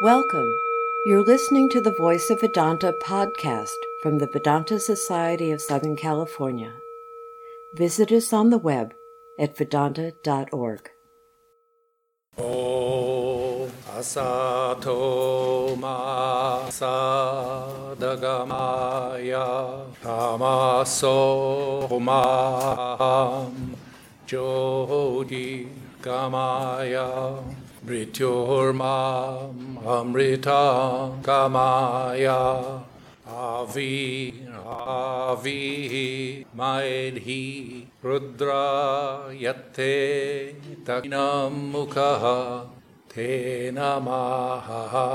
Welcome. You're listening to the Voice of Vedanta podcast from the Vedanta Society of Southern California. Visit us on the web at vedanta.org. Asato ma sadagamaya tamaso ma jyotir gamaya mrityormam amrita gamaya avi avi maedhi rudra yatte takinam mukha te namaha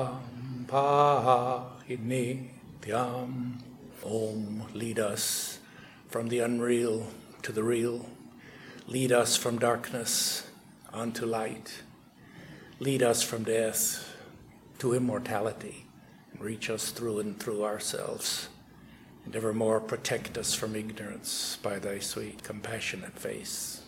pahinnityam om lead us from the unreal to the real lead us from darkness unto light. Lead us from death to immortality and reach us through and through ourselves. And evermore protect us from ignorance by thy sweet, compassionate face.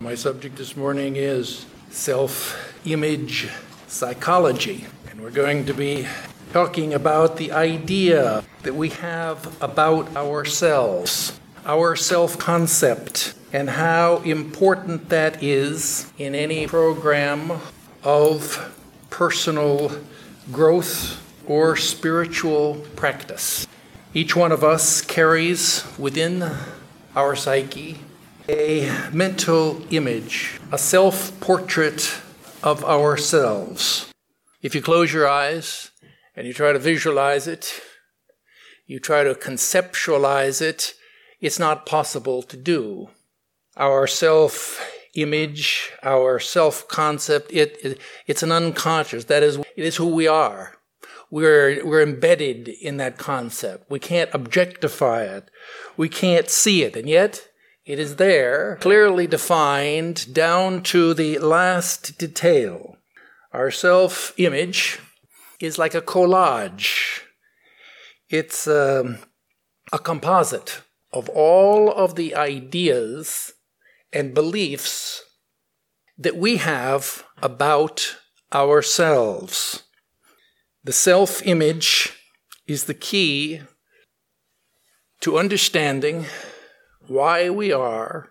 My subject this morning is self image psychology. And we're going to be talking about the idea that we have about ourselves, our self concept, and how important that is in any program of personal growth or spiritual practice. Each one of us carries within our psyche a mental image, a self portrait of ourselves. If you close your eyes and you try to visualize it, you try to conceptualize it, it's not possible to do our self image, our self concept, it, it, it's an unconscious. That is, it is who we are. We're, we're embedded in that concept. We can't objectify it. We can't see it. And yet, it is there, clearly defined down to the last detail. Our self image is like a collage. It's um, a composite of all of the ideas and beliefs that we have about ourselves. The self image is the key to understanding why we are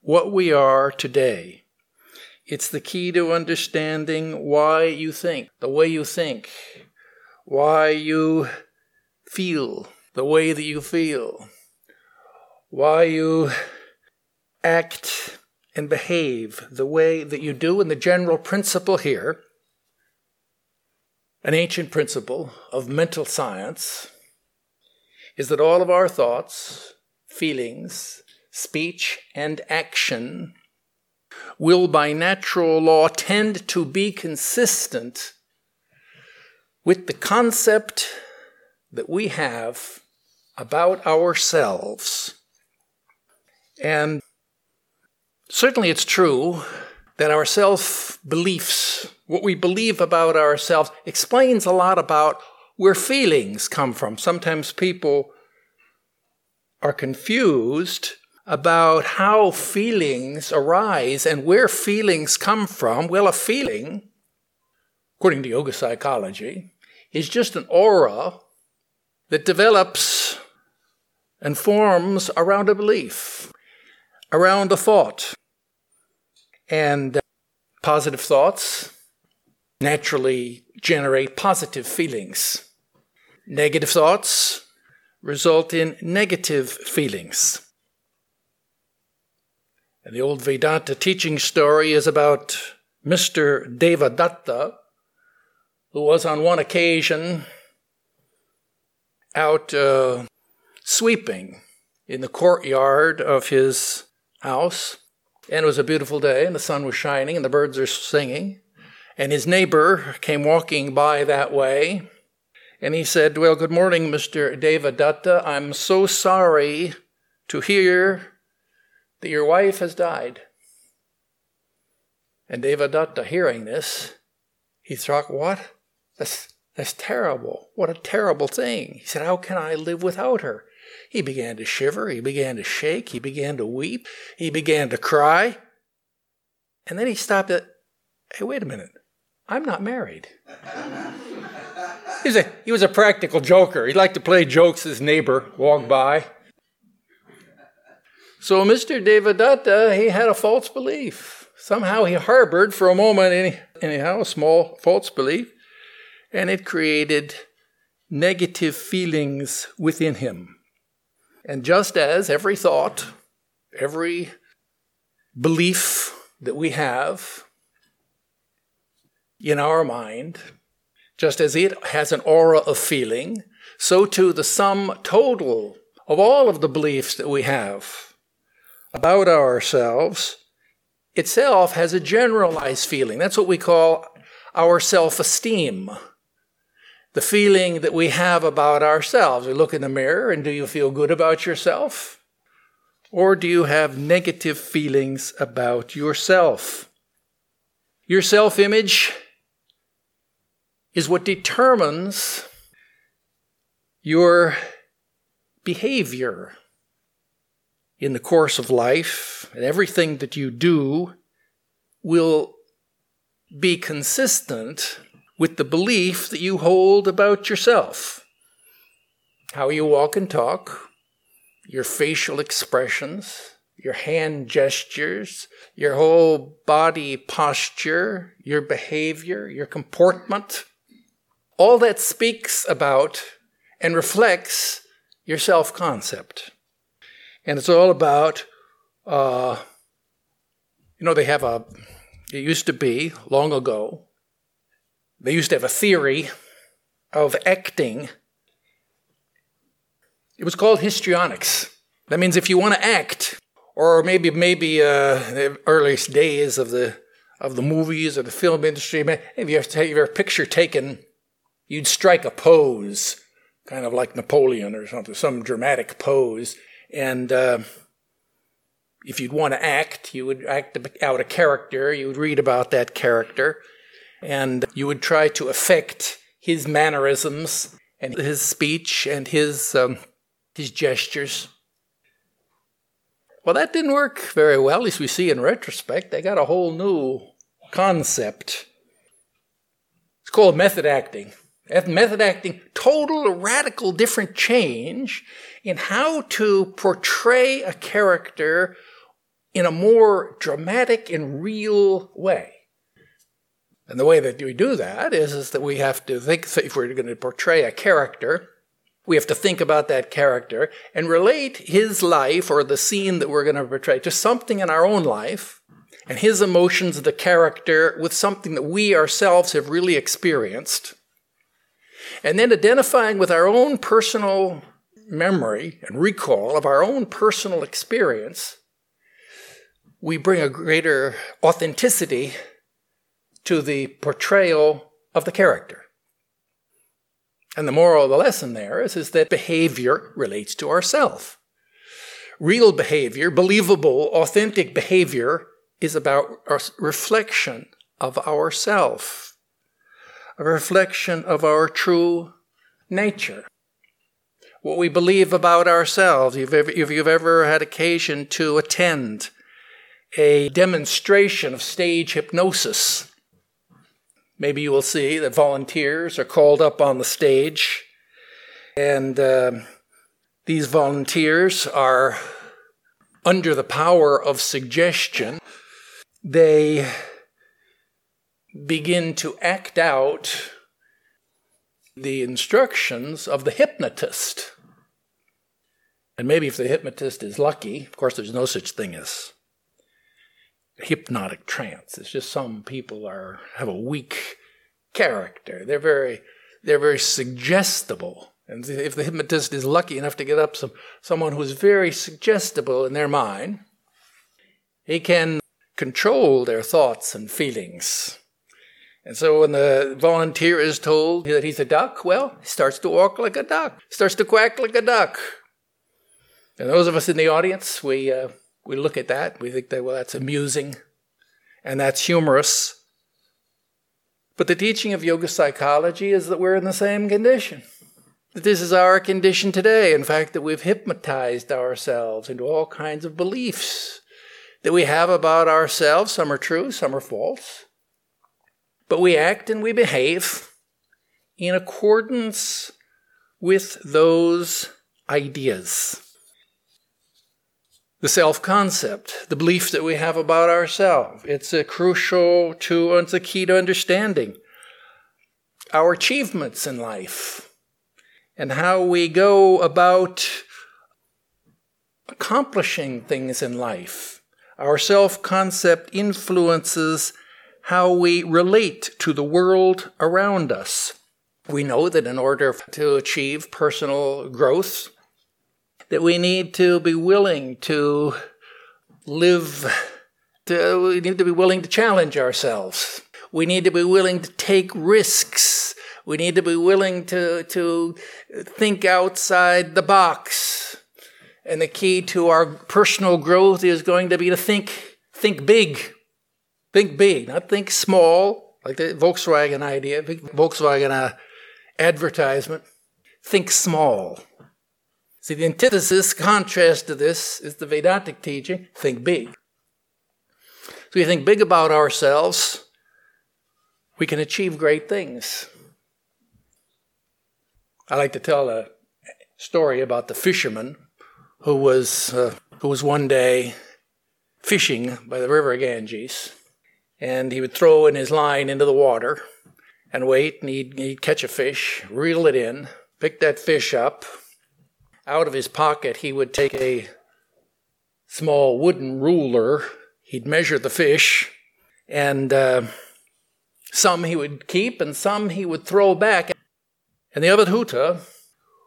what we are today. It's the key to understanding why you think, the way you think, why you feel the way that you feel, why you act and behave the way that you do. And the general principle here, an ancient principle of mental science, is that all of our thoughts, feelings, speech, and action will by natural law tend to be consistent with the concept that we have about ourselves. And Certainly, it's true that our self beliefs, what we believe about ourselves, explains a lot about where feelings come from. Sometimes people are confused about how feelings arise and where feelings come from. Well, a feeling, according to yoga psychology, is just an aura that develops and forms around a belief, around a thought. And uh, positive thoughts naturally generate positive feelings. Negative thoughts result in negative feelings. And the old Vedanta teaching story is about Mr. Devadatta, who was on one occasion out uh, sweeping in the courtyard of his house. And it was a beautiful day, and the sun was shining, and the birds are singing. And his neighbor came walking by that way, and he said, Well, good morning, Mr. Devadatta. I'm so sorry to hear that your wife has died. And Devadatta, hearing this, he thought, What? That's, that's terrible. What a terrible thing. He said, How can I live without her? He began to shiver, he began to shake, he began to weep, he began to cry. And then he stopped at, hey, wait a minute, I'm not married. he, was a, he was a practical joker. He liked to play jokes as neighbor walked by. So Mr. Devadatta, he had a false belief. Somehow he harbored for a moment, anyhow, a small false belief, and it created negative feelings within him. And just as every thought, every belief that we have in our mind, just as it has an aura of feeling, so too the sum total of all of the beliefs that we have about ourselves itself has a generalized feeling. That's what we call our self esteem. The feeling that we have about ourselves. We look in the mirror and do you feel good about yourself? Or do you have negative feelings about yourself? Your self image is what determines your behavior in the course of life, and everything that you do will be consistent with the belief that you hold about yourself. How you walk and talk, your facial expressions, your hand gestures, your whole body posture, your behavior, your comportment. All that speaks about and reflects your self concept. And it's all about, uh, you know, they have a, it used to be long ago, they used to have a theory of acting. It was called histrionics. That means if you want to act, or maybe maybe uh, the earliest days of the of the movies or the film industry, if you have to have your picture taken, you'd strike a pose, kind of like Napoleon or something, some dramatic pose, and uh, if you'd want to act, you would act out a character, you would read about that character, and you would try to affect his mannerisms and his speech and his, um, his gestures. Well, that didn't work very well, as we see in retrospect. They got a whole new concept. It's called method acting. Method acting, total radical different change in how to portray a character in a more dramatic and real way. And the way that we do that is, is that we have to think, if we're going to portray a character, we have to think about that character and relate his life or the scene that we're going to portray to something in our own life and his emotions of the character with something that we ourselves have really experienced. And then identifying with our own personal memory and recall of our own personal experience, we bring a greater authenticity to the portrayal of the character. And the moral of the lesson there is, is that behavior relates to ourself. Real behavior, believable, authentic behavior, is about a reflection of ourself, a reflection of our true nature what we believe about ourselves. If you've ever had occasion to attend a demonstration of stage hypnosis, maybe you will see that volunteers are called up on the stage, and uh, these volunteers are under the power of suggestion. They begin to act out the instructions of the hypnotist. And maybe if the hypnotist is lucky, of course, there's no such thing as hypnotic trance. It's just some people are have a weak character. They're very they're very suggestible. And if the hypnotist is lucky enough to get up some someone who's very suggestible in their mind, he can control their thoughts and feelings. And so when the volunteer is told that he's a duck, well, he starts to walk like a duck, starts to quack like a duck. And those of us in the audience, we, uh, we look at that, we think that, well, that's amusing and that's humorous. But the teaching of yoga psychology is that we're in the same condition. That this is our condition today. In fact, that we've hypnotized ourselves into all kinds of beliefs that we have about ourselves. Some are true, some are false. But we act and we behave in accordance with those ideas. The self concept, the belief that we have about ourselves, it's a crucial to, it's a key to understanding our achievements in life and how we go about accomplishing things in life. Our self concept influences how we relate to the world around us. We know that in order to achieve personal growth, that we need to be willing to live, to, we need to be willing to challenge ourselves. We need to be willing to take risks. We need to be willing to, to think outside the box. And the key to our personal growth is going to be to think, think big. Think big, not think small, like the Volkswagen idea, Volkswagen uh, advertisement. Think small. See, the antithesis, contrast to this, is the Vedantic teaching think big. So we think big about ourselves, we can achieve great things. I like to tell a story about the fisherman who was, uh, who was one day fishing by the river Ganges, and he would throw in his line into the water and wait, and he'd, he'd catch a fish, reel it in, pick that fish up. Out of his pocket, he would take a small wooden ruler. He'd measure the fish, and uh, some he would keep, and some he would throw back. And the other Avadhuta,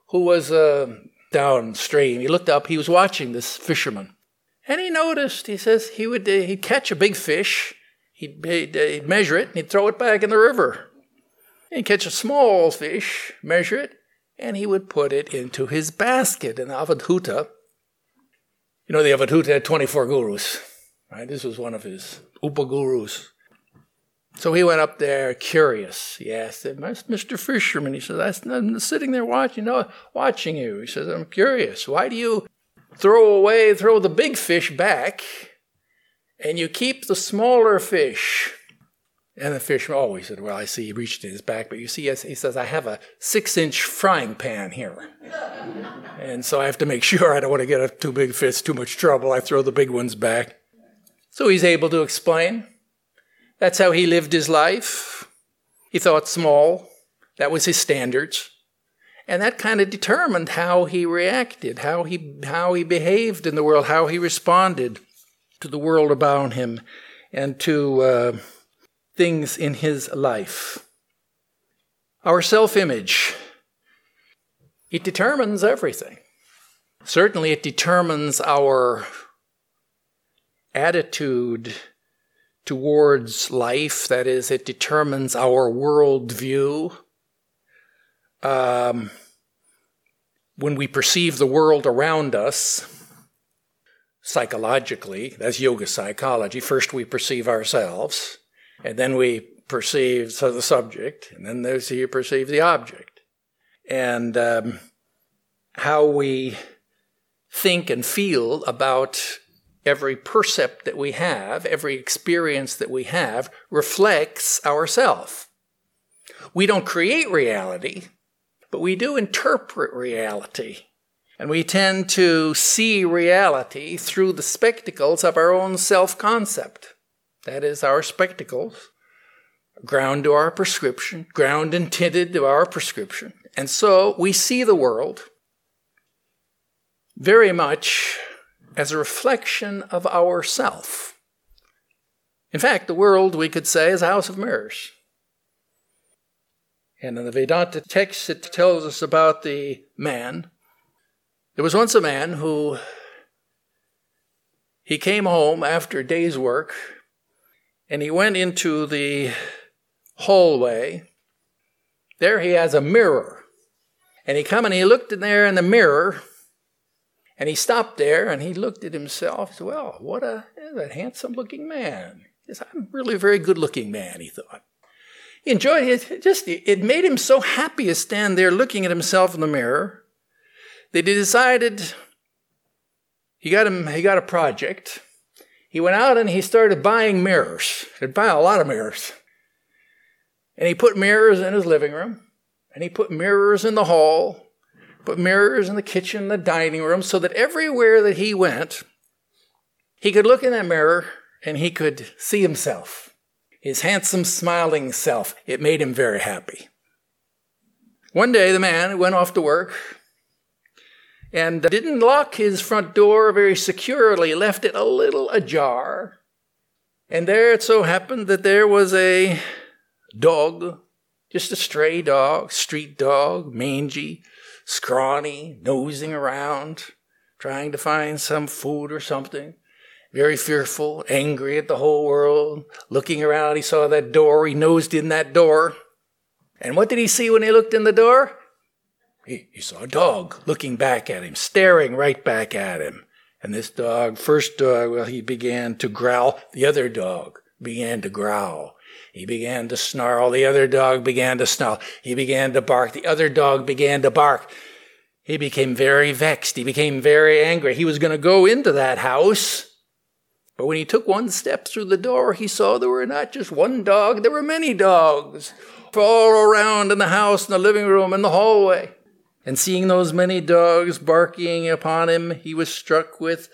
who was uh, downstream, he looked up, he was watching this fisherman. And he noticed, he says, he would uh, he'd catch a big fish, he'd, he'd, he'd measure it, and he'd throw it back in the river. He'd catch a small fish, measure it, and he would put it into his basket. And Avadhuta, you know, the Avadhuta had 24 gurus, right? This was one of his upagurus. So he went up there curious. He asked him, Mr. Fisherman, he says, I'm sitting there watching, know, watching you. He says, I'm curious. Why do you throw away, throw the big fish back, and you keep the smaller fish? And the fisherman, he said, well, I see he reached in his back, but you see, he says, I have a six inch frying pan here. and so I have to make sure I don't want to get a too big fish, too much trouble. I throw the big ones back. So he's able to explain. That's how he lived his life. He thought small. That was his standards. And that kind of determined how he reacted, how he, how he behaved in the world, how he responded to the world about him and to uh, things in his life. Our self image, it determines everything. Certainly, it determines our attitude towards life. That is, it determines our worldview. Um, when we perceive the world around us, psychologically, that's yoga psychology, first we perceive ourselves, and then we perceive so the subject, and then there's you perceive the object. And um, how we think and feel about every percept that we have, every experience that we have, reflects ourself. We don't create reality, but we do interpret reality. And we tend to see reality through the spectacles of our own self concept. That is, our spectacles, ground to our prescription, ground and tinted to our prescription. And so we see the world very much as a reflection of ourself. In fact, the world, we could say, is a house of mirrors. And in the Vedanta text, it tells us about the man. There was once a man who he came home after a day's work and he went into the hallway. There he has a mirror. And he come and he looked in there in the mirror and he stopped there and he looked at himself. He said, Well, what a, handsome looking man. He said, I'm really a very good looking man, he thought. He enjoyed it. it just it made him so happy to stand there looking at himself in the mirror that he decided he got him he got a project. He went out and he started buying mirrors. He'd buy a lot of mirrors. And he put mirrors in his living room. And he put mirrors in the hall, put mirrors in the kitchen, the dining room, so that everywhere that he went, he could look in that mirror and he could see himself, his handsome, smiling self. It made him very happy. One day, the man went off to work and didn't lock his front door very securely, left it a little ajar. And there it so happened that there was a dog, just a stray dog, street dog, mangy, scrawny, nosing around, trying to find some food or something. Very fearful, angry at the whole world. Looking around, he saw that door. He nosed in that door. And what did he see when he looked in the door? He, he saw a dog looking back at him, staring right back at him. And this dog, first dog, well, he began to growl. The other dog began to growl. He began to snarl. The other dog began to snarl. He began to bark. The other dog began to bark. He became very vexed. He became very angry. He was going to go into that house. But when he took one step through the door, he saw there were not just one dog, there were many dogs all around in the house, in the living room, in the hallway. And seeing those many dogs barking upon him, he was struck with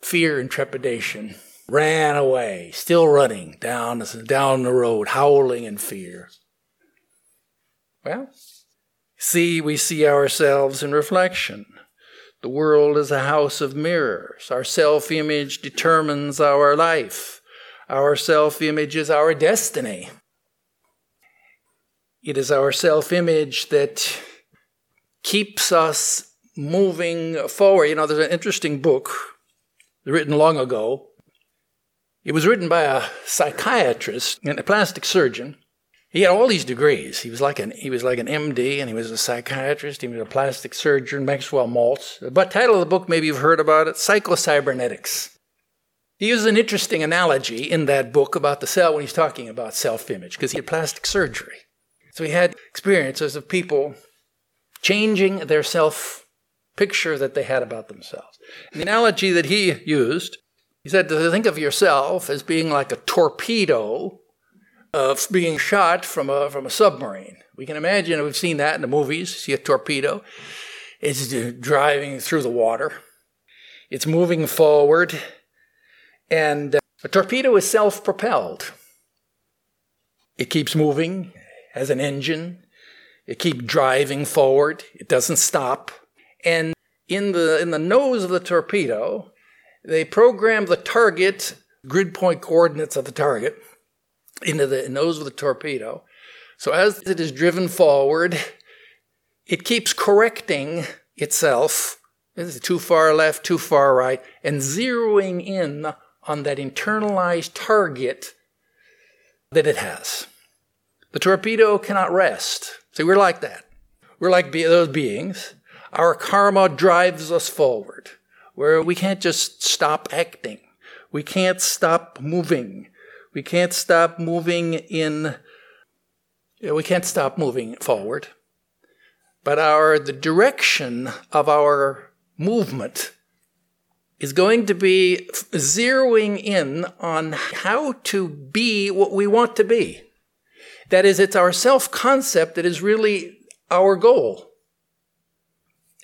fear and trepidation. Ran away, still running down, down the road, howling in fear. Well, see, we see ourselves in reflection. The world is a house of mirrors. Our self image determines our life. Our self image is our destiny. It is our self image that keeps us moving forward. You know, there's an interesting book written long ago. It was written by a psychiatrist and a plastic surgeon. He had all these degrees. He was like an he was like an MD, and he was a psychiatrist. He was a plastic surgeon. Maxwell Maltz. The title of the book, maybe you've heard about it: Psychocybernetics. He uses an interesting analogy in that book about the cell when he's talking about self-image, because he had plastic surgery. So he had experiences of people changing their self picture that they had about themselves. And the analogy that he used, he said to think of yourself as being like a torpedo of being shot from a, from a submarine. We can imagine, we've seen that in the movies, see a torpedo. It's driving through the water. It's moving forward. And uh, a torpedo is self propelled. It keeps moving, has an engine. It keeps driving forward. It doesn't stop. And in the, in the nose of the torpedo, they program the target, grid point coordinates of the target, into the nose of the torpedo. So as it is driven forward, it keeps correcting itself. Is too far left, too far right, and zeroing in on that internalized target that it has. The torpedo cannot rest. See, we're like that. We're like be- those beings. Our karma drives us forward, where we can't just stop acting. We can't stop moving. We can't stop moving in, we can't stop moving forward. But our, the direction of our movement is going to be zeroing in on how to be what we want to be. That is, it's our self concept that is really our goal.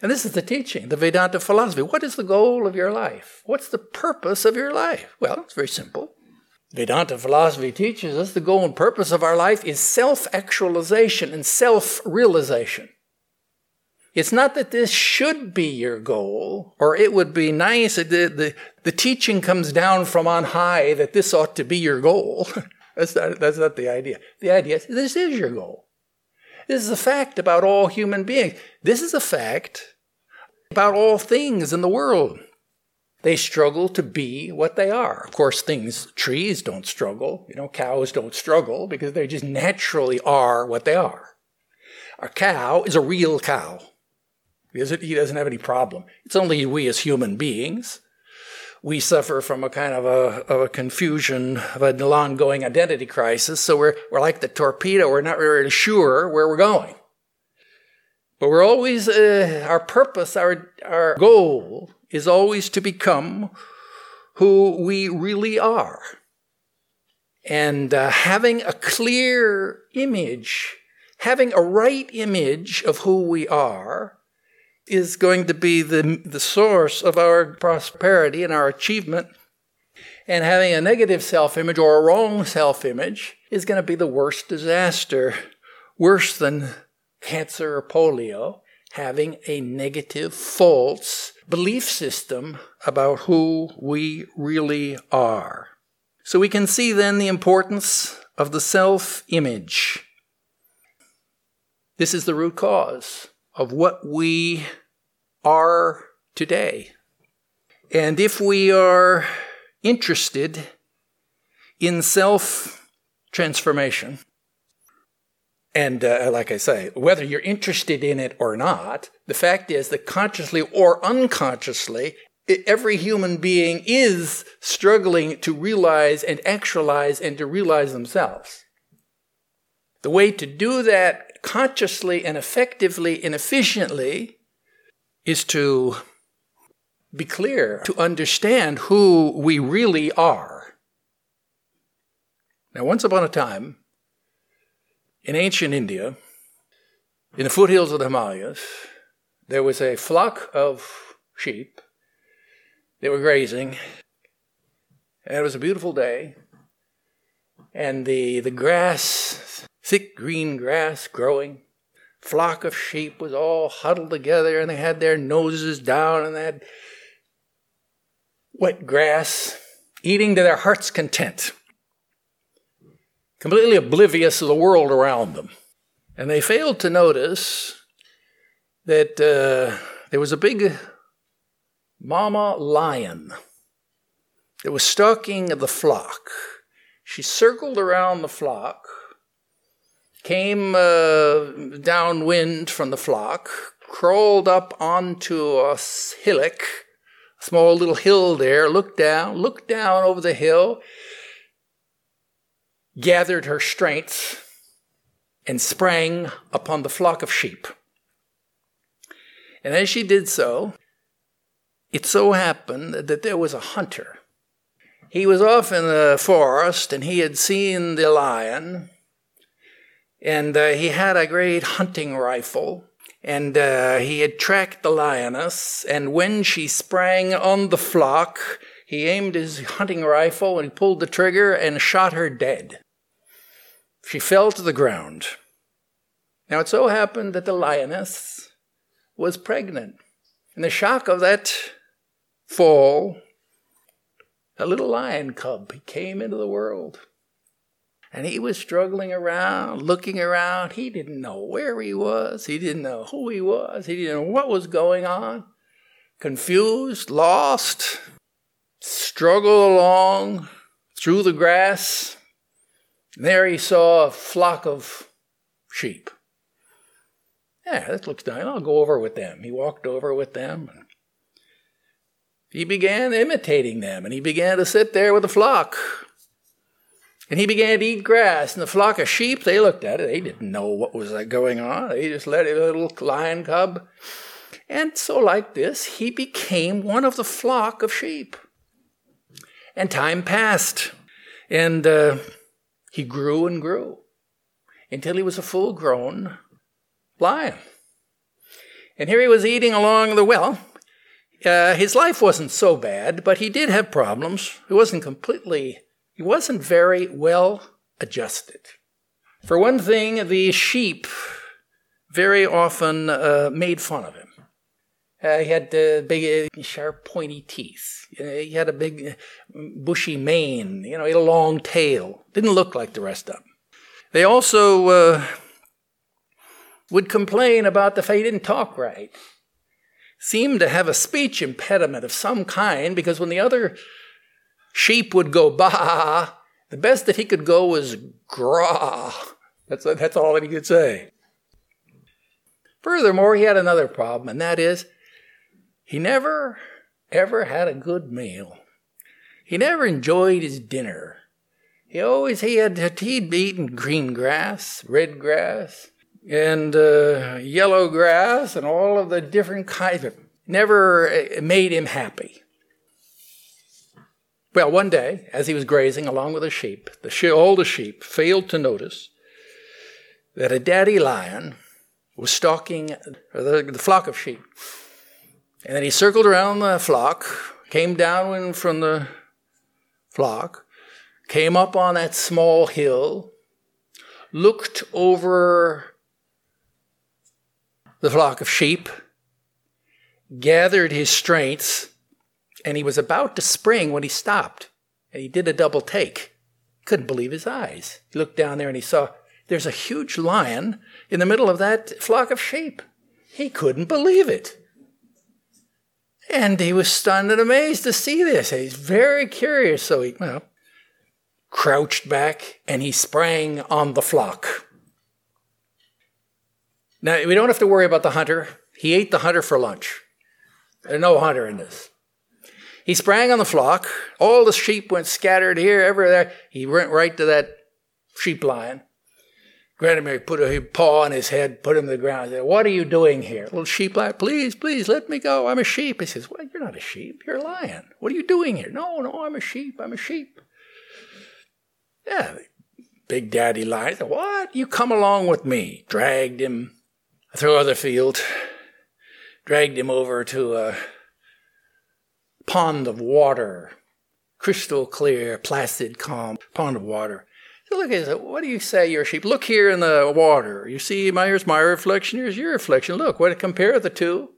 And this is the teaching, the Vedanta philosophy. What is the goal of your life? What's the purpose of your life? Well, it's very simple. Vedanta philosophy teaches us the goal and purpose of our life is self actualization and self realization. It's not that this should be your goal, or it would be nice. The, the, the teaching comes down from on high that this ought to be your goal. That's not, that's not the idea. The idea is this is your goal. This is a fact about all human beings. This is a fact about all things in the world. They struggle to be what they are. Of course, things, trees don't struggle. You know, cows don't struggle because they just naturally are what they are. A cow is a real cow. He doesn't have any problem. It's only we as human beings we suffer from a kind of a, of a confusion of an ongoing identity crisis. So we're, we're like the torpedo. We're not really sure where we're going. But we're always, uh, our purpose, our, our goal is always to become who we really are. And uh, having a clear image, having a right image of who we are is going to be the, the source of our prosperity and our achievement. And having a negative self image or a wrong self image is going to be the worst disaster, worse than cancer or polio, having a negative, false belief system about who we really are. So we can see then the importance of the self image. This is the root cause of what we are today. And if we are interested in self transformation, and uh, like I say, whether you're interested in it or not, the fact is that consciously or unconsciously, every human being is struggling to realize and actualize and to realize themselves. The way to do that consciously and effectively and efficiently is to be clear, to understand who we really are. Now, once upon a time, in ancient India, in the foothills of the Himalayas, there was a flock of sheep. They were grazing. And it was a beautiful day. And the, the grass, thick green grass growing, flock of sheep was all huddled together and they had their noses down and had wet grass, eating to their heart's content completely oblivious of the world around them. And they failed to notice that uh, there was a big mama lion that was stalking the flock. She circled around the flock, came uh, downwind from the flock, crawled up onto a hillock, a small little hill there, looked down, looked down over the hill, gathered her strength and sprang upon the flock of sheep. And as she did so, it so happened that there was a hunter. He was off in the forest and he had seen the lion, and uh, he had a great hunting rifle. And uh, he had tracked the lioness, and when she sprang on the flock, he aimed his hunting rifle and pulled the trigger and shot her dead. She fell to the ground. Now it so happened that the lioness was pregnant. In the shock of that fall, a little lion cub came into the world. And he was struggling around, looking around. He didn't know where he was. He didn't know who he was. He didn't know what was going on. Confused, lost, struggled along through the grass, there he saw a flock of sheep. Yeah, that looks nice. I'll go over with them. He walked over with them. And he began imitating them, and he began to sit there with the flock. And he began to eat grass. And the flock of sheep, they looked at it. They didn't know what was going on. They just let a little lion cub. And so, like this, he became one of the flock of sheep. And time passed. And uh, he grew and grew until he was a full grown lion. And here he was eating along the well. Uh, his life wasn't so bad, but he did have problems. He wasn't completely, he wasn't very well adjusted. For one thing, the sheep very often uh, made fun of him. Uh, he had uh, big, uh, sharp, pointy teeth. he had a big, uh, bushy mane. You know, he had a long tail. Didn't look like the rest of them. They also uh, would complain about the fact he didn't talk right. Seemed to have a speech impediment of some kind because when the other sheep would go bah, the best that he could go was grah. That's, that's all that he could say. Furthermore, he had another problem, and that is he never, ever had a good meal. He never enjoyed his dinner. He always he had he'd eaten green grass, red grass, and uh, yellow grass, and all of the different kinds. Of, never uh, made him happy. Well, one day, as he was grazing along with the sheep, all the oldest sheep failed to notice that a daddy lion was stalking the, the flock of sheep. And then he circled around the flock, came down from the flock, came up on that small hill, looked over the flock of sheep, gathered his strength, and he was about to spring when he stopped. And he did a double take. Couldn't believe his eyes. He looked down there and he saw there's a huge lion in the middle of that flock of sheep. He couldn't believe it. And he was stunned and amazed to see this. He's very curious, so he well, crouched back and he sprang on the flock. Now, we don't have to worry about the hunter. He ate the hunter for lunch. There's no hunter in this. He sprang on the flock. All the sheep went scattered here, ever there. He went right to that sheep lion. Grandmary put a paw on his head, put him to the ground, said, What are you doing here? Little sheep lion, please, please, let me go. I'm a sheep. He says, Well, you're not a sheep. You're a lion. What are you doing here? No, no, I'm a sheep. I'm a sheep. Yeah, Big Daddy lion said, What? You come along with me. Dragged him through other field, dragged him over to a pond of water, crystal clear, placid, calm pond of water. So look at it. What do you say, your sheep? Look here in the water. You see, my, here's my reflection, here's your reflection. Look, what compare the two?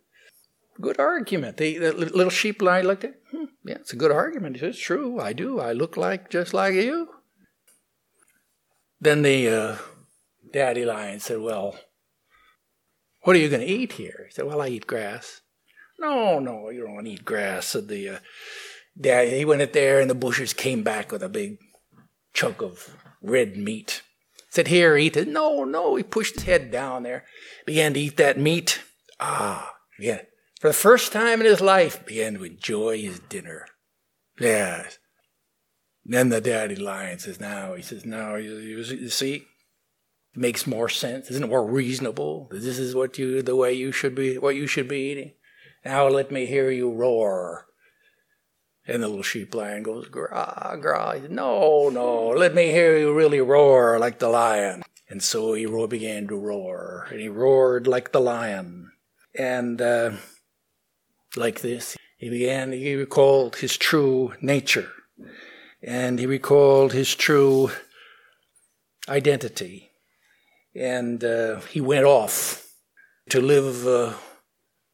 Good argument. The, the little sheep line looked at, hmm, yeah, it's a good argument. It's true. I do. I look like just like you. Then the uh, daddy lion said, Well, what are you going to eat here? He said, Well, I eat grass. No, no, you don't eat grass, said the uh, daddy. He went in there, and the bushes came back with a big chunk of red meat. Said, Here, eat it. No, no. He pushed his head down there, began to eat that meat. Ah, yeah. For the first time in his life, began to enjoy his dinner. Yes. Then the daddy lion says, Now, he says, Now, you, you see, makes more sense. Isn't it more reasonable? This is what you, the way you should be, what you should be eating. Now let me hear you roar. And the little sheep lion goes, gra, gra. No, no, let me hear you really roar like the lion. And so he began to roar, and he roared like the lion. And uh, like this, he began, he recalled his true nature, and he recalled his true identity. And uh, he went off to live uh,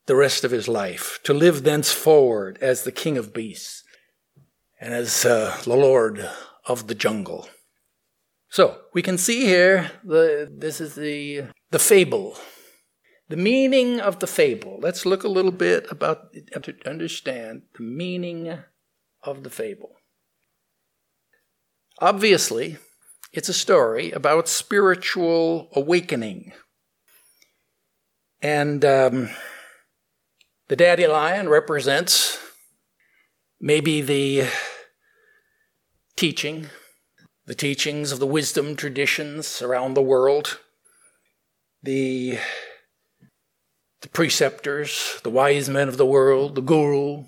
the rest of his life, to live thenceforward as the king of beasts and as uh, the lord of the jungle. So we can see here the this is the the fable, the meaning of the fable. Let's look a little bit about to understand the meaning of the fable. Obviously, it's a story about spiritual awakening. And um, the daddy lion represents maybe the teaching, the teachings of the wisdom traditions around the world, the, the preceptors, the wise men of the world, the guru,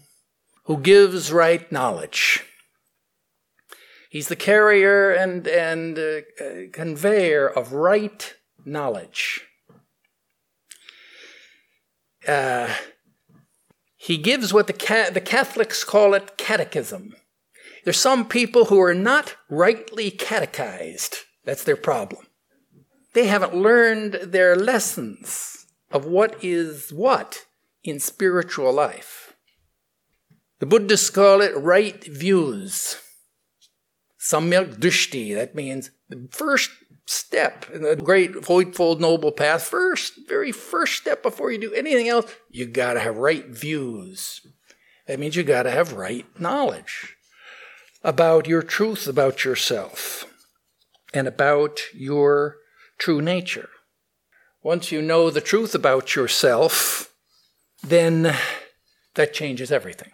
who gives right knowledge He's the carrier and, and uh, conveyor of right knowledge. Uh, he gives what the, ca- the Catholics call it catechism. There's some people who are not rightly catechized. That's their problem. They haven't learned their lessons of what is what in spiritual life. The Buddhists call it right views. Samyak Drishti, that means the first step in the great Eightfold Noble Path, first, very first step before you do anything else, you gotta have right views. That means you gotta have right knowledge about your truth about yourself and about your true nature. Once you know the truth about yourself, then that changes everything.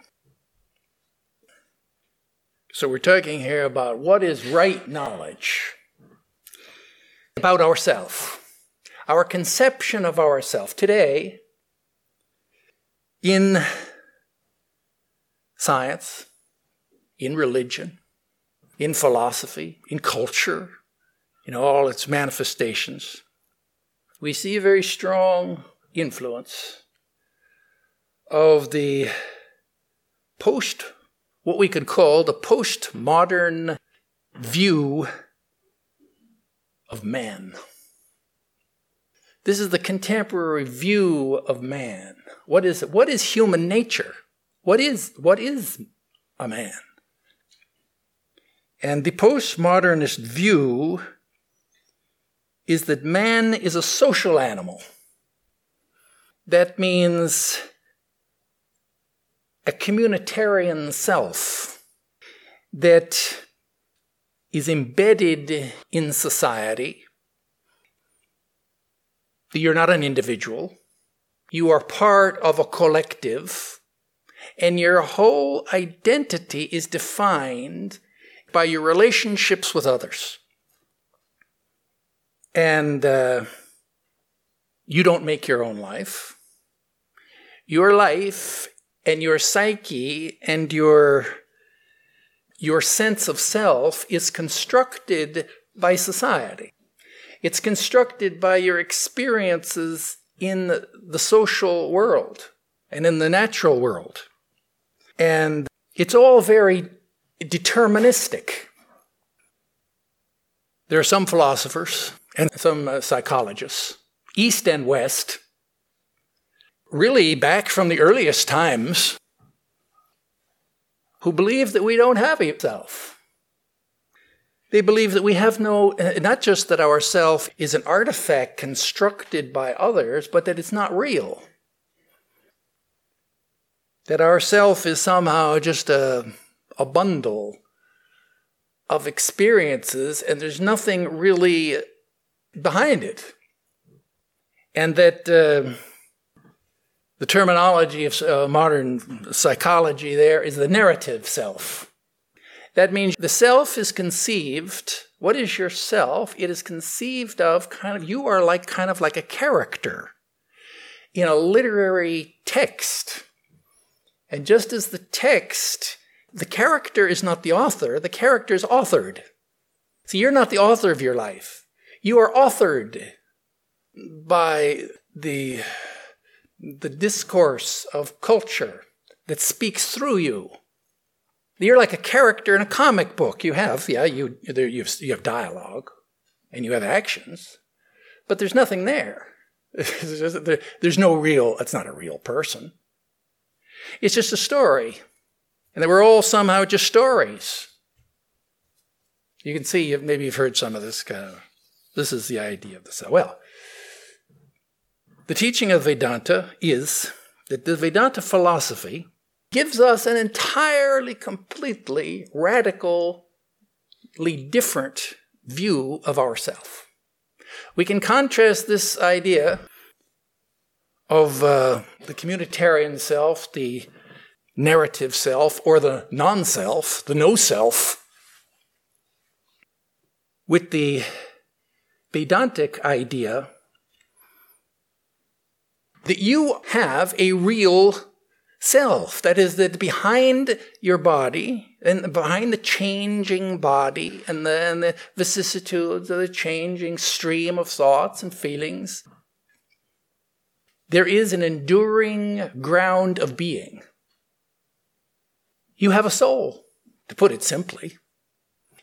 So we're talking here about what is right knowledge about ourself, our conception of ourself. Today, in science, in religion, in philosophy, in culture, in all its manifestations, we see a very strong influence of the post, what we could call the postmodern view of man. This is the contemporary view of man. What is what is human nature? What is what is a man? And the postmodernist view is that man is a social animal. That means a communitarian self that is embedded in society. You're not an individual. You are part of a collective. And your whole identity is defined by your relationships with others. And uh, you don't make your own life. Your life and your psyche and your, your sense of self is constructed by society. It's constructed by your experiences in the social world and in the natural world. And it's all very deterministic. There are some philosophers and some uh, psychologists, East and West, really back from the earliest times, who believe that we don't have a self. They believe that we have no, not just that our self is an artifact constructed by others, but that it's not real. That our self is somehow just a, a bundle of experiences and there's nothing really behind it. And that uh, the terminology of uh, modern psychology there is the narrative self. That means the self is conceived. What is your self? It is conceived of kind of, you are like kind of like a character in a literary text. And just as the text, the character is not the author, the character is authored. See, you're not the author of your life. You are authored by the, the discourse of culture that speaks through you. You're like a character in a comic book. You have, yeah, you, there, you, have, you have dialogue and you have actions, but there's nothing there. there's no real, it's not a real person. It's just a story. And they were all somehow just stories. You can see, maybe you've heard some of this kind of this is the idea of the cell. Well, the teaching of Vedanta is that the Vedanta philosophy gives us an entirely, completely, radically different view of ourself. We can contrast this idea of uh, the communitarian self, the narrative self, or the non self, the no self, with the Vedantic idea that you have a real self. That is, that behind your body and behind the changing body and the, and the vicissitudes of the changing stream of thoughts and feelings, there is an enduring ground of being. You have a soul, to put it simply.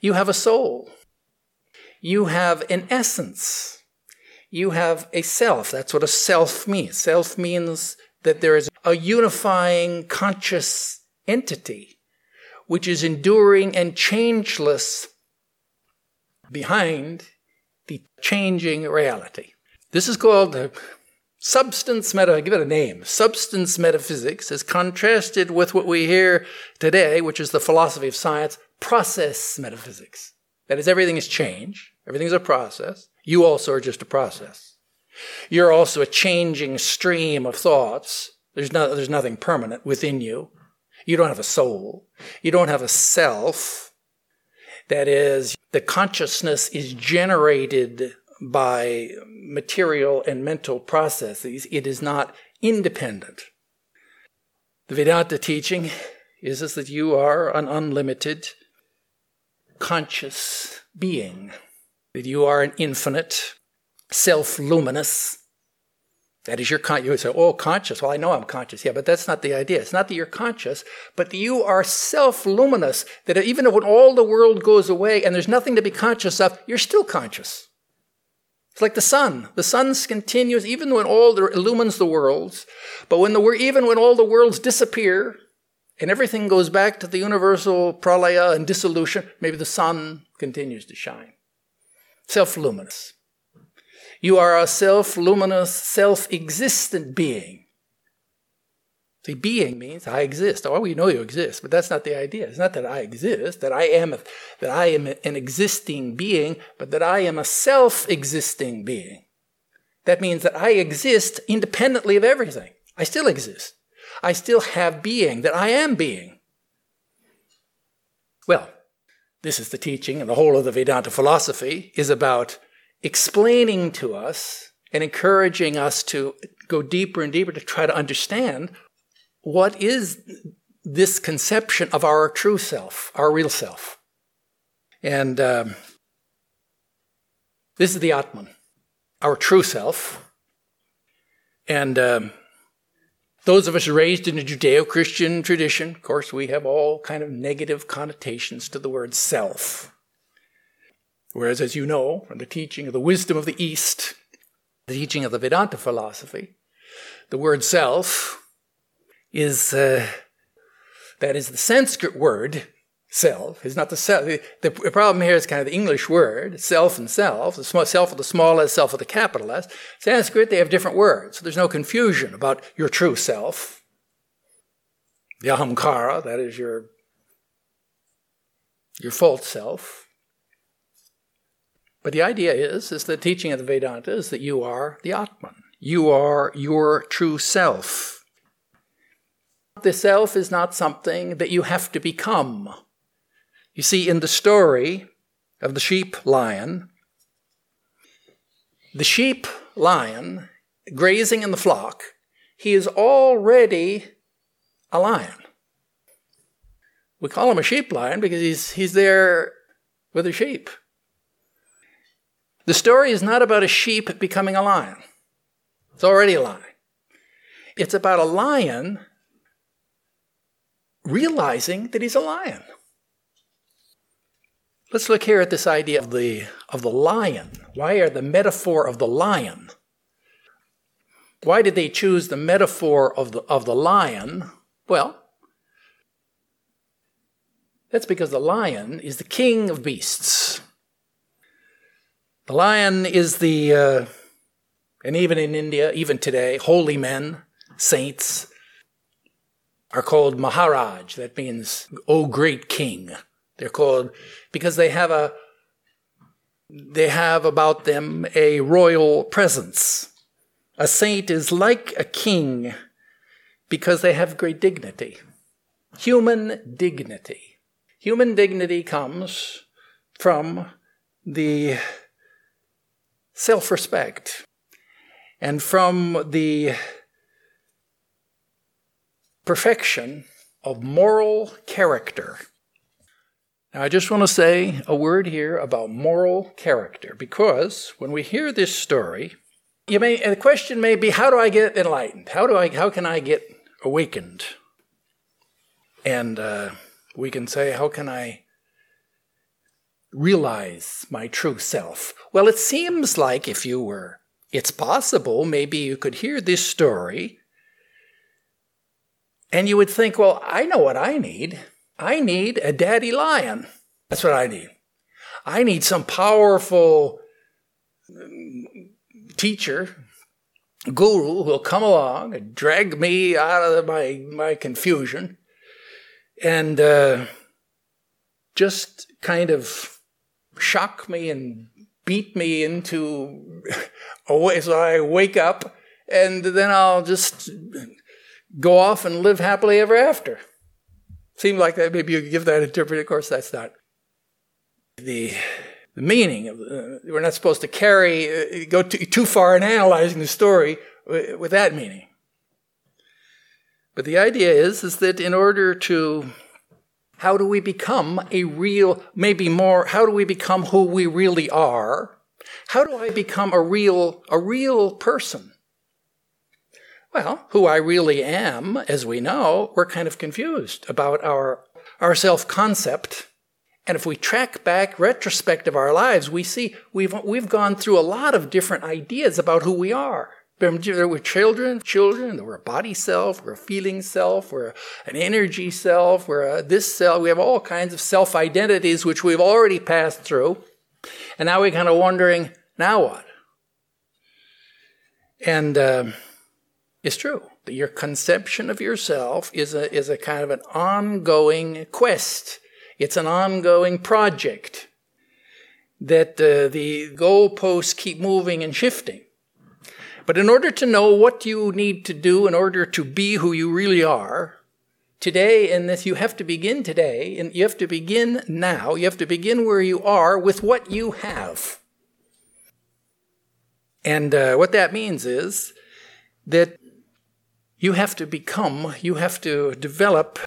You have a soul you have an essence. You have a self. That's what a self means. Self means that there is a unifying conscious entity which is enduring and changeless behind the changing reality. This is called substance meta, give it a name, substance metaphysics is contrasted with what we hear today, which is the philosophy of science, process metaphysics. That is, everything is change. everything is a process. You also are just a process. You're also a changing stream of thoughts. There's, no, there's nothing permanent within you. You don't have a soul. You don't have a self. That is, the consciousness is generated by material and mental processes. It is not independent. The Vedanta teaching is, is that you are an unlimited conscious being that you are an infinite self luminous. That is your. You would say, "Oh, conscious." Well, I know I'm conscious. Yeah, but that's not the idea. It's not that you're conscious, but that you are self-luminous. That even when all the world goes away and there's nothing to be conscious of, you're still conscious. It's like the sun. The sun continues even when all the, illumines the worlds, but when the even when all the worlds disappear and everything goes back to the universal pralaya and dissolution, maybe the sun continues to shine. Self-luminous. You are a self luminous, self existent being. See, being means I exist. Oh, we know you exist, but that's not the idea. It's not that I exist, that I am, a, that I am an existing being, but that I am a self-existing being. That means that I exist independently of everything. I still exist. I still have being, that I am being. Well, this is the teaching, and the whole of the Vedanta philosophy is about explaining to us and encouraging us to go deeper and deeper to try to understand what is this conception of our true self, our real self. And um, this is the Atman, our true self. And um, those of us raised in a Judeo-Christian tradition, of course, we have all kind of negative connotations to the word self. Whereas, as you know from the teaching of the wisdom of the East, the teaching of the Vedanta philosophy, the word self is, uh, that is the Sanskrit word, self, is not the self. The, problem here is kind of the English word, self and self, the small, self with the small self with the capital S. Sanskrit, they have different words, so there's no confusion about your true self. The ahamkara, that is your, your false self. But the idea is, is the teaching of the Vedanta is that you are the Atman. You are your true self. The self is not something that you have to become. You see, in the story of the sheep lion, the sheep lion grazing in the flock, he is already a lion. We call him a sheep lion because he's, he's there with the sheep. The story is not about a sheep becoming a lion. It's already a lion. It's about a lion realizing that he's a lion. Let's look here at this idea of the, of the lion. Why are the metaphor of the lion? Why did they choose the metaphor of the, of the lion? Well, that's because the lion is the king of beasts. The lion is the, uh, and even in India, even today, holy men, saints, are called Maharaj. That means, O great king. They're called because they have a, they have about them a royal presence. A saint is like a king because they have great dignity. Human dignity. Human dignity comes from the self respect. And from the perfection of moral character. Now, I just want to say a word here about moral character because when we hear this story, you may, the question may be, how do I get enlightened? How do I, how can I get awakened? And uh, we can say, how can I realize my true self? Well, it seems like if you were, it's possible, maybe you could hear this story and you would think, well, I know what I need. I need a daddy lion. That's what I need. I need some powerful teacher, guru who'll come along and drag me out of my, my confusion and uh, just kind of shock me and beat me into away so I wake up and then I'll just go off and live happily ever after. Seemed like that maybe you could give that interpretation. Of course, that's not the, the meaning. Of, uh, we're not supposed to carry, uh, go too, too far in analyzing the story with, with that meaning. But the idea is, is that in order to how do we become a real, maybe more, how do we become who we really are? How do I become a real, a real person? Well, who I really am, as we know, we're kind of confused about our, our self concept. And if we track back retrospect of our lives, we see we've, we've gone through a lot of different ideas about who we are. There were children, children, there were a body self, we're a feeling self, we're an energy self, we're this self. We have all kinds of self identities which we've already passed through. And now we're kind of wondering, now what? And uh, it's true. That your conception of yourself is a, is a kind of an ongoing quest. It's an ongoing project that uh, the goalposts keep moving and shifting. But in order to know what you need to do in order to be who you really are, today in this, you have to begin today, and you have to begin now, you have to begin where you are with what you have. And uh, what that means is that you have to become, you have to develop,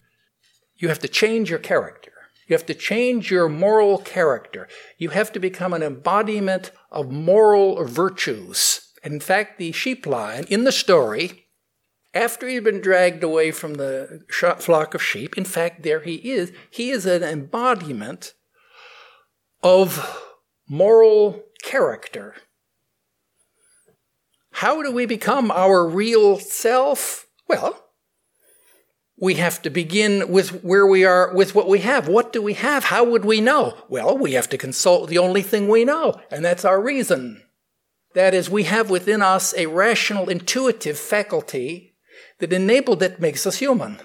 you have to change your character. You have to change your moral character. You have to become an embodiment of moral virtues. In fact, the sheep lion in the story, after he'd been dragged away from the flock of sheep, in fact, there he is. He is an embodiment of moral character. How do we become our real self? Well, we have to begin with where we are, with what we have. What do we have? How would we know? Well, we have to consult the only thing we know, and that's our reason. That is, we have within us a rational, intuitive faculty that enabled that makes us human.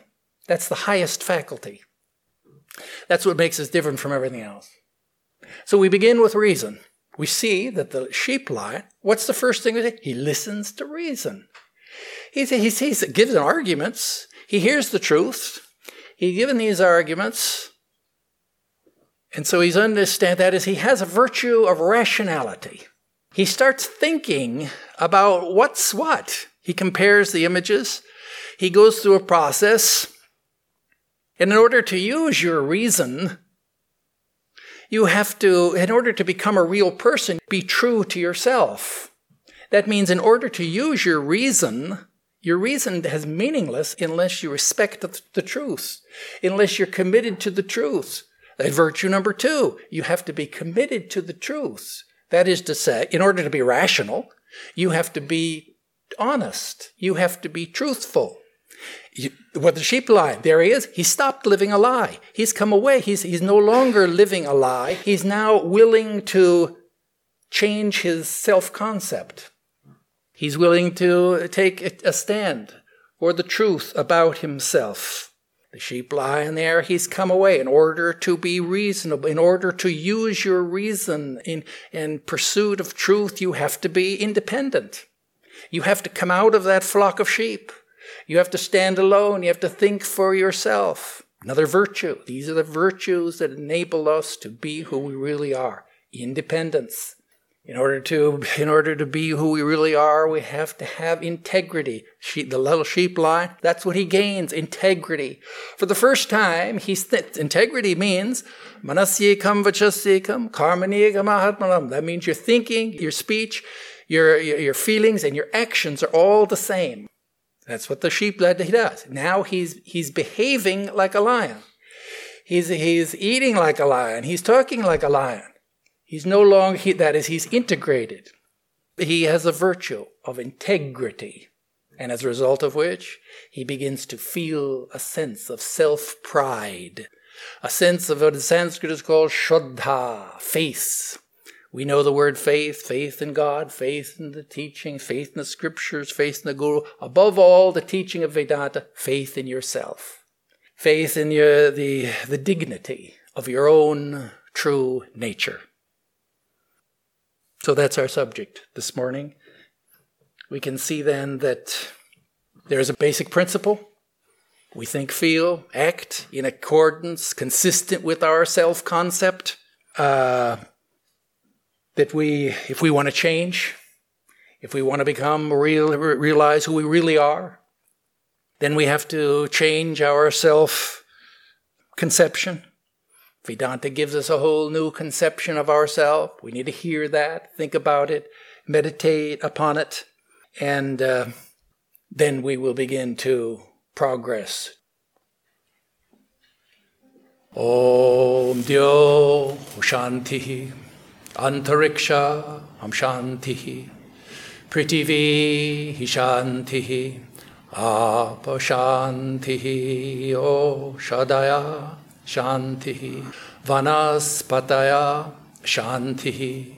That's the highest faculty. That's what makes us different from everything else. So we begin with reason. We see that the sheep lion, what's the first thing we say? He listens to reason. He, he, he gives arguments. He hears the truth. He's given these arguments. And so he's understand that is he has a virtue of rationality he starts thinking about what's what. He compares the images. He goes through a process. And in order to use your reason, you have to, in order to become a real person, be true to yourself. That means in order to use your reason, your reason has meaningless unless you respect the, truth, unless you're committed to the truth. That virtue number two, you have to be committed to the truth. That is to say, in order to be rational, you have to be honest. You have to be truthful. You, what the sheep lie, there he is. He stopped living a lie. He's come away. He's, he's no longer living a lie. He's now willing to change his self concept. He's willing to take a stand for the truth about himself. The sheep lie in there, he's come away in order to be reasonable, in order to use your reason in, in pursuit of truth, you have to be independent. You have to come out of that flock of sheep. You have to stand alone. You have to think for yourself. Another virtue. These are the virtues that enable us to be who we really are. Independence. In order to, in order to be who we really are, we have to have integrity. She, the little sheep lie, that's what he gains, integrity. For the first time, th- integrity means manasyekam vachasyekam karmaniyekam ahatmanam. That means your thinking, your speech, your, your, your feelings, and your actions are all the same. That's what the sheep he does. Now he's, he's behaving like a lion. He's, he's eating like a lion. He's talking like a lion. He's no longer, he, that is, he's integrated. He has a virtue of integrity. And as a result of which, he begins to feel a sense of self pride, a sense of what in Sanskrit is called Shraddha, faith. We know the word faith, faith in God, faith in the teaching, faith in the scriptures, faith in the Guru. Above all, the teaching of Vedanta, faith in yourself. Faith in your, the, the dignity of your own true nature. So that's our subject this morning. We can see then that there's a basic principle. We think, feel, act in accordance, consistent with our self concept. Uh, that we, if we want to change, if we want to become real, realize who we really are, then we have to change our self conception. Vedanta gives us a whole new conception of ourselves. We need to hear that, think about it, meditate upon it, and uh, then we will begin to progress. Om Dyo Shanti Antariksha Am Shanti Prithivi Shanti Apa O Shadaya Shanti Vanaspataya Shanti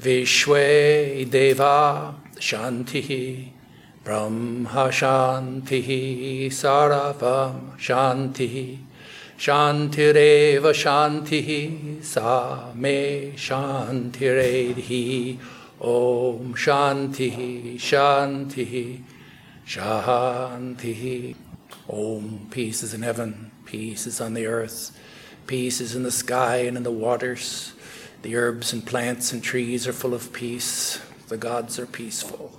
Vishwe Deva Shanti Brahma Shanti Saravam Shanti Shantireva Shanti Sa Me Shantiredhi Om Shanti Shanti Shanti Om Peace is in heaven, peace is on the earth, peace is in the sky and in the waters. The herbs and plants and trees are full of peace. The gods are peaceful.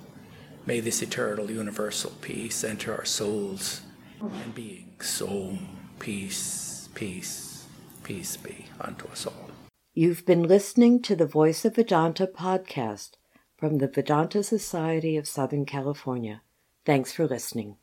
May this eternal universal peace enter our souls and beings. Om, peace, peace, peace be unto us all. You've been listening to the Voice of Vedanta podcast from the Vedanta Society of Southern California. Thanks for listening.